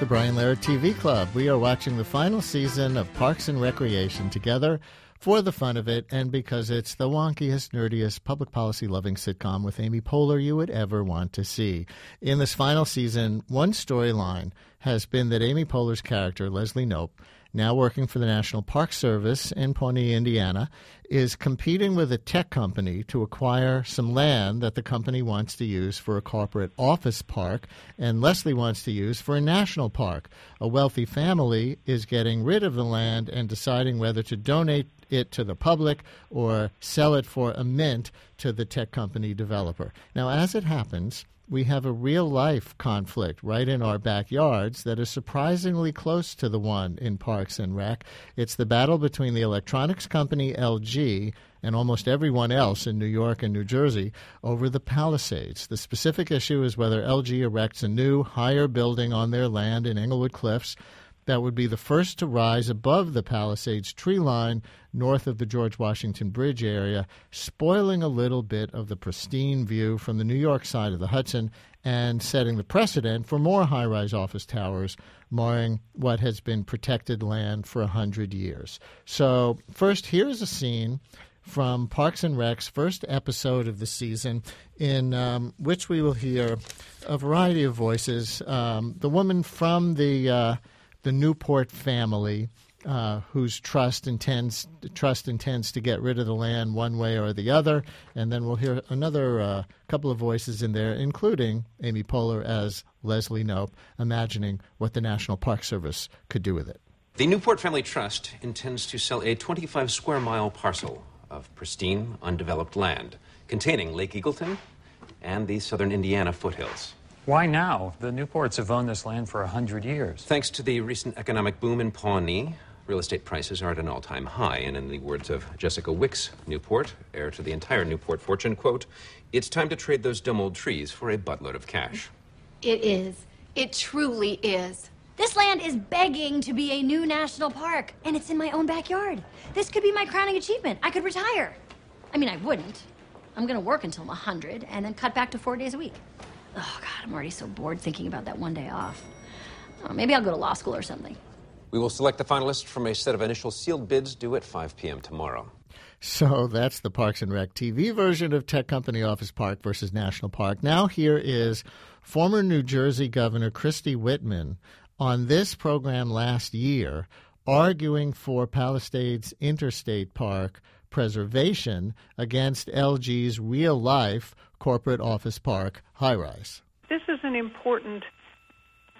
The Brian Lehrer TV Club. We are watching the final season of Parks and Recreation together for the fun of it and because it's the wonkiest, nerdiest, public policy loving sitcom with Amy Poehler you would ever want to see. In this final season, one storyline has been that Amy Poehler's character, Leslie Knope, now working for the National Park Service in Pawnee, Indiana, is competing with a tech company to acquire some land that the company wants to use for a corporate office park and Leslie wants to use for a national park. A wealthy family is getting rid of the land and deciding whether to donate it to the public or sell it for a mint to the tech company developer. Now, as it happens, we have a real life conflict right in our backyards that is surprisingly close to the one in Parks and Rec. It's the battle between the electronics company LG and almost everyone else in New York and New Jersey over the Palisades. The specific issue is whether LG erects a new, higher building on their land in Englewood Cliffs that would be the first to rise above the Palisades tree line north of the George Washington Bridge area, spoiling a little bit of the pristine view from the New York side of the Hudson and setting the precedent for more high rise office towers, marring what has been protected land for a hundred years. So, first, here's a scene from Parks and Rec's first episode of the season, in um, which we will hear a variety of voices. Um, the woman from the uh, the Newport family, uh, whose trust intends trust intends to get rid of the land one way or the other, and then we'll hear another uh, couple of voices in there, including Amy Poehler as Leslie Knope, imagining what the National Park Service could do with it. The Newport Family Trust intends to sell a 25 square mile parcel of pristine, undeveloped land containing Lake Eagleton and the southern Indiana foothills. Why now? The Newports have owned this land for a hundred years. Thanks to the recent economic boom in Pawnee, real estate prices are at an all time high. And in the words of Jessica Wicks Newport, heir to the entire Newport fortune, quote, it's time to trade those dumb old trees for a buttload of cash. It is. It truly is. This land is begging to be a new national park, and it's in my own backyard. This could be my crowning achievement. I could retire. I mean, I wouldn't. I'm going to work until I'm 100 and then cut back to four days a week. Oh, God, I'm already so bored thinking about that one day off. Oh, maybe I'll go to law school or something. We will select the finalists from a set of initial sealed bids due at 5 p.m. tomorrow. So that's the Parks and Rec TV version of Tech Company Office Park versus National Park. Now, here is former New Jersey Governor Christie Whitman on this program last year arguing for Palisades Interstate Park preservation against LG's real life corporate office park high rise. This is an important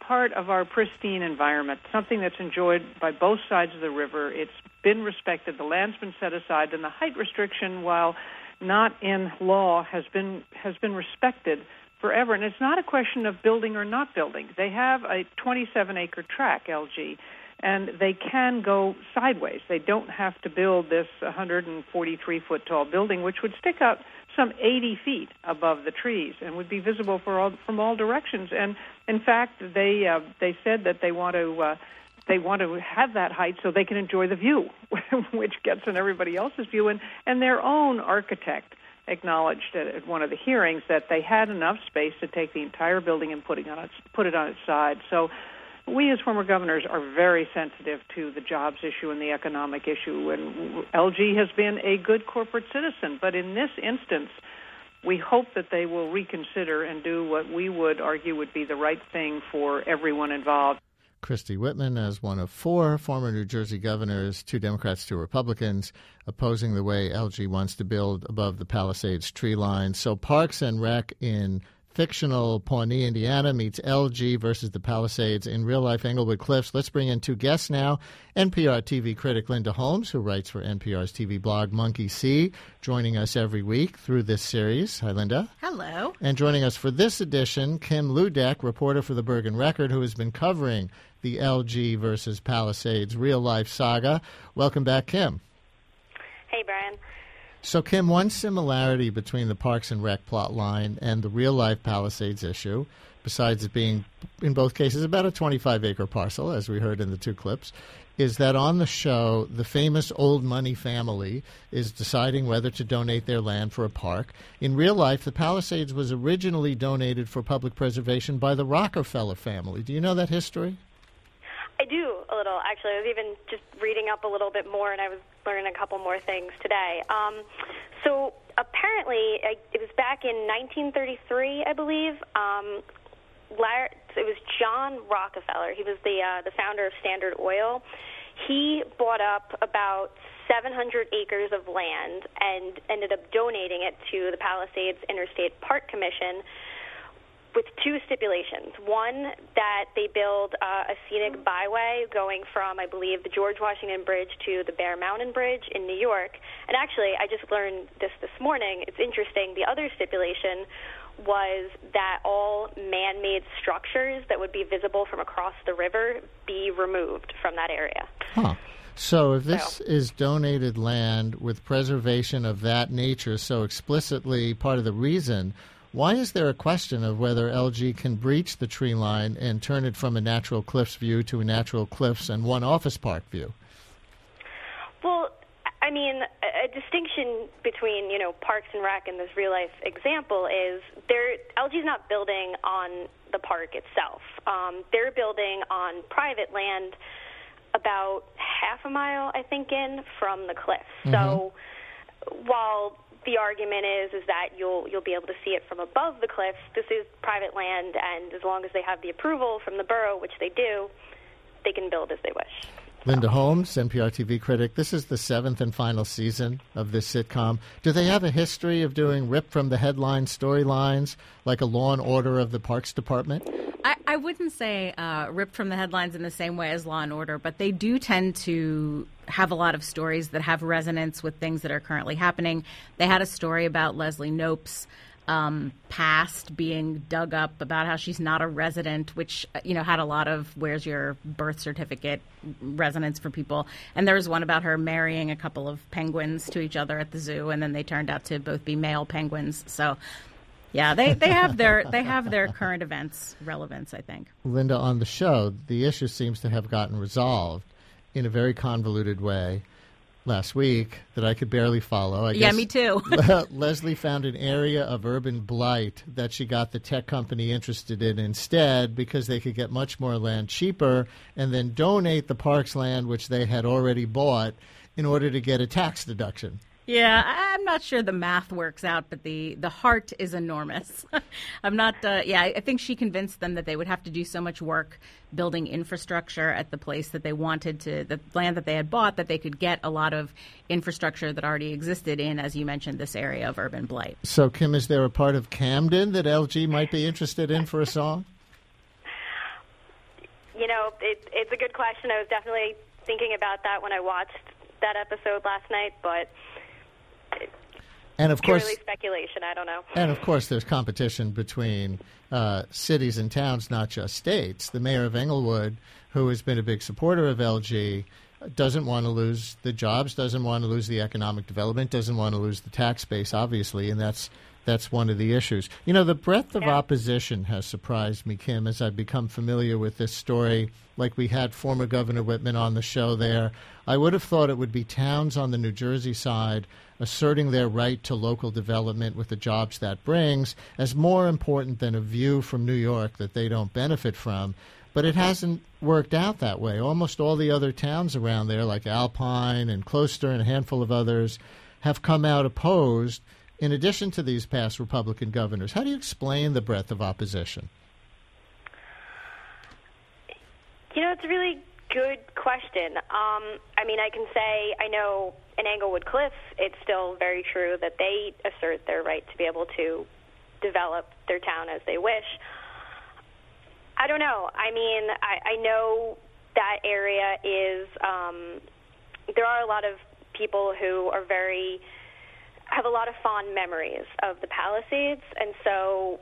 part of our pristine environment, something that's enjoyed by both sides of the river. It's been respected, the land's been set aside, and the height restriction, while not in law, has been has been respected forever. And it's not a question of building or not building. They have a 27 acre track, LG, and they can go sideways. They don't have to build this 143 foot tall building, which would stick up some 80 feet above the trees and would be visible all, from all directions. And in fact, they uh, they said that they want to. Uh, they want to have that height so they can enjoy the view, which gets in everybody else's view. And, and their own architect acknowledged at, one of the hearings that they had enough space to take the entire building and put it on its, put it on its side. So we as former governors are very sensitive to the jobs issue and the economic issue, and LG has been a good corporate citizen. But in this instance, we hope that they will reconsider and do what we would argue would be the right thing for everyone involved. Christie Whitman as one of four former New Jersey governors, two Democrats, two Republicans, opposing the way LG wants to build above the Palisades tree line. So Parks and Rec in fictional Pawnee, Indiana meets LG versus the Palisades in real life Englewood Cliffs. Let's bring in two guests now. NPR TV critic Linda Holmes, who writes for NPR's TV blog Monkey See, joining us every week through this series. Hi, Linda. Hello. And joining us for this edition, Kim Ludeck, reporter for the Bergen Record, who has been covering the LG versus Palisades real life saga. Welcome back, Kim. Hey, Brian. So, Kim, one similarity between the Parks and Rec plot line and the real life Palisades issue, besides it being, in both cases, about a 25 acre parcel, as we heard in the two clips, is that on the show, the famous old money family is deciding whether to donate their land for a park. In real life, the Palisades was originally donated for public preservation by the Rockefeller family. Do you know that history? I do a little, actually. I was even just reading up a little bit more, and I was learning a couple more things today. Um, so apparently, it was back in 1933, I believe. Um, Larry, it was John Rockefeller. He was the uh, the founder of Standard Oil. He bought up about 700 acres of land and ended up donating it to the Palisades Interstate Park Commission with two stipulations. One, that they build uh, a scenic byway going from, I believe, the George Washington Bridge to the Bear Mountain Bridge in New York. And actually, I just learned this this morning. It's interesting. The other stipulation was that all man made structures that would be visible from across the river be removed from that area. Huh. So, if this So- is donated land with preservation of that nature so explicitly part of the reason, why is there a question of whether LG can breach the tree line and turn it from a natural cliffs view to a natural cliffs and one office park view? Well, I mean, a, a distinction between you know Parks and Rec and this real life example is they're LG's not building on the park itself. Um, they're building on private land about half a mile, I think, in from the cliff. So while the argument is is that you'll you'll be able to see it from above the cliff, this is private land, and as long as they have the approval from the borough, which they do, they can build as they wish. Linda Holmes, NPR TV critic. This is the seventh and final season of this sitcom. Do they have a history of doing rip from the headline storylines like a Law and Order of the Parks Department? I, I wouldn't say uh, ripped from the headlines in the same way as Law and Order, but they do tend to have a lot of stories that have resonance with things that are currently happening. They had a story about Leslie Knope's um, past being dug up about how she's not a resident, which uh, you know had a lot of "Where's your birth certificate?" resonance for people. And there was one about her marrying a couple of penguins to each other at the zoo, and then they turned out to both be male penguins. So. Yeah, they, they have their they have their current events relevance, I think. Linda, on the show, the issue seems to have gotten resolved in a very convoluted way last week that I could barely follow. I Yeah, guess me too. Leslie found an area of urban blight that she got the tech company interested in instead because they could get much more land cheaper and then donate the park's land, which they had already bought, in order to get a tax deduction. Yeah, I- I'm not sure the math works out, but the the heart is enormous. I'm not. Uh, yeah, I I think she convinced them that they would have to do so much work building infrastructure at the place that they wanted to, the land that they had bought, that they could get a lot of infrastructure that already existed in, as you mentioned, this area of urban blight. So, Kim, is there a part of Camden that LG might be interested in for a song? You know, it, it's a good question. I was definitely thinking about that when I watched that episode last night, but And of course, speculation. I don't know. And of course, there's competition between uh, cities and towns, not just states. The mayor of Englewood, who has been a big supporter of LG, doesn't want to lose the jobs, doesn't want to lose the economic development, doesn't want to lose the tax base, obviously, and that's that's one of the issues. You know, the breadth of opposition has surprised me, Kim, as I've become familiar with this story. Like we had former Governor Whitman on the show there. I would have thought it would be towns on the New Jersey side asserting their right to local development with the jobs that brings as more important than a view from New York that they don't benefit from. But it hasn't worked out that way. Almost all the other towns around there, like Alpine and Closter and a handful of others, have come out opposed in addition to these past Republican governors. How do you explain the breadth of opposition? You know, it's a really good question. Um, I mean, I can say I know in Englewood Cliffs, it's still very true that they assert their right to be able to develop their town as they wish. I don't know. I mean, I, I know that area is. Um, there are a lot of people who are very have a lot of fond memories of the Palisades, and so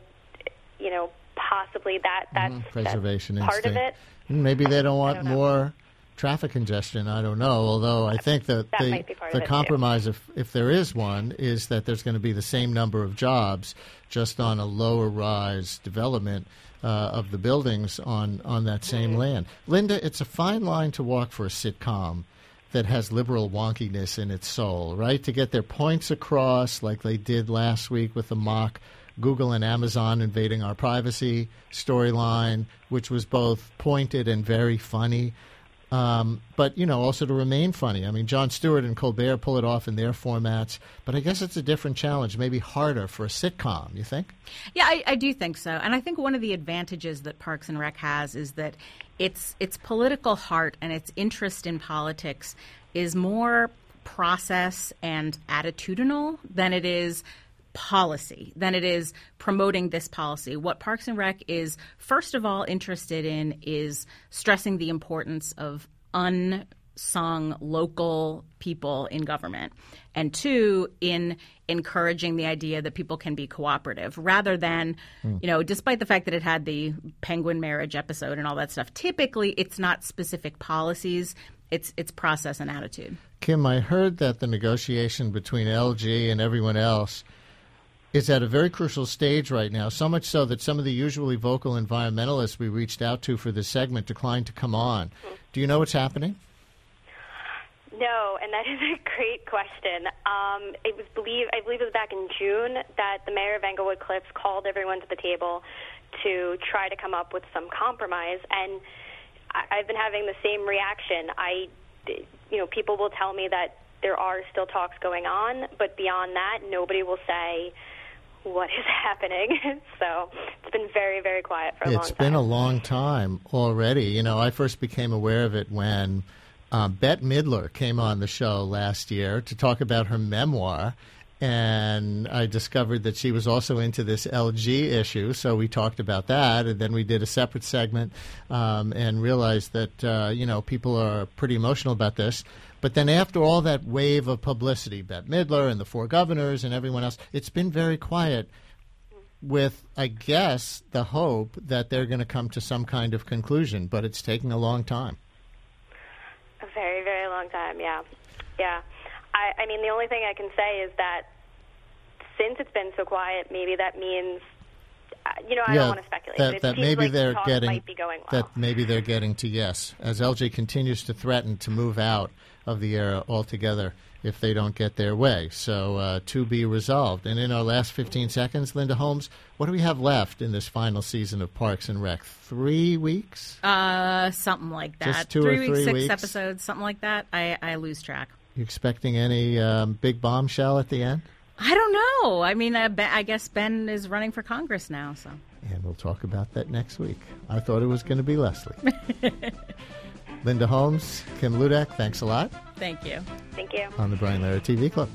you know possibly that that's, mm, preservation that's part instinct. of it. Maybe they don't want don't more traffic congestion. I don't know. Although I think that, that the, the compromise, if, if there is one, is that there's going to be the same number of jobs just on a lower rise development uh, of the buildings on, on that same mm-hmm. land. Linda, it's a fine line to walk for a sitcom that has liberal wonkiness in its soul, right? To get their points across, like they did last week with the mock Google and Amazon invading our privacy storyline, which was both pointed and very funny. Um, but you know, also to remain funny. I mean, Jon Stewart and Colbert pull it off in their formats, but I guess it's a different challenge, maybe harder for a sitcom. You think? Yeah, I, I do think so, and I think one of the advantages that Parks and Rec has is that its its political heart and its interest in politics is more process and attitudinal than it is policy than it is promoting this policy. What Parks and Rec is first of all interested in is stressing the importance of unsung local people in government. And two, in encouraging the idea that people can be cooperative rather than, mm. you know, despite the fact that it had the penguin marriage episode and all that stuff, typically it's not specific policies. It's it's process and attitude. Kim, I heard that the negotiation between LG and everyone else is at a very crucial stage right now, so much so that some of the usually vocal environmentalists we reached out to for this segment declined to come on. Do you know what's happening? No, and that is a great question. Um, it was believe I believe it was back in June that the mayor of Englewood Cliffs called everyone to the table to try to come up with some compromise, and I, I've been having the same reaction. I, you know, people will tell me that there are still talks going on, but beyond that, nobody will say what is happening. so it's been very, very quiet for a it's long time. It's been a long time already. You know, I first became aware of it when um, Bette Midler came on the show last year to talk about her memoir. And I discovered that she was also into this LG issue, so we talked about that, and then we did a separate segment, um, and realized that uh, you know people are pretty emotional about this. But then after all that wave of publicity, Bette Midler and the four governors and everyone else, it's been very quiet with, I guess, the hope that they're going to come to some kind of conclusion. But it's taking a long time. A very, very long time, yeah. Yeah. I, I mean, the only thing I can say is that since it's been so quiet, maybe that means uh, you know, I yeah, don't want to speculate. That, that maybe like they're getting well. that maybe they're getting to yes, as LG continues to threaten to move out of the era altogether if they don't get their way. So uh, to be resolved. And in our last 15 seconds, Linda Holmes, what do we have left in this final season of Parks and Rec? Three weeks? Uh, something like that. Just two three or weeks, three six episodes, something like that. I, I lose track. You expecting any um, big bombshell at the end? I don't know. I mean, uh, ben, I guess Ben is running for Congress now, so. And we'll talk about that next week. I thought it was going to be Leslie. Linda Holmes, Kim Ludak, thanks a lot. Thank you. Thank you. On the Brian Lehrer TV Club.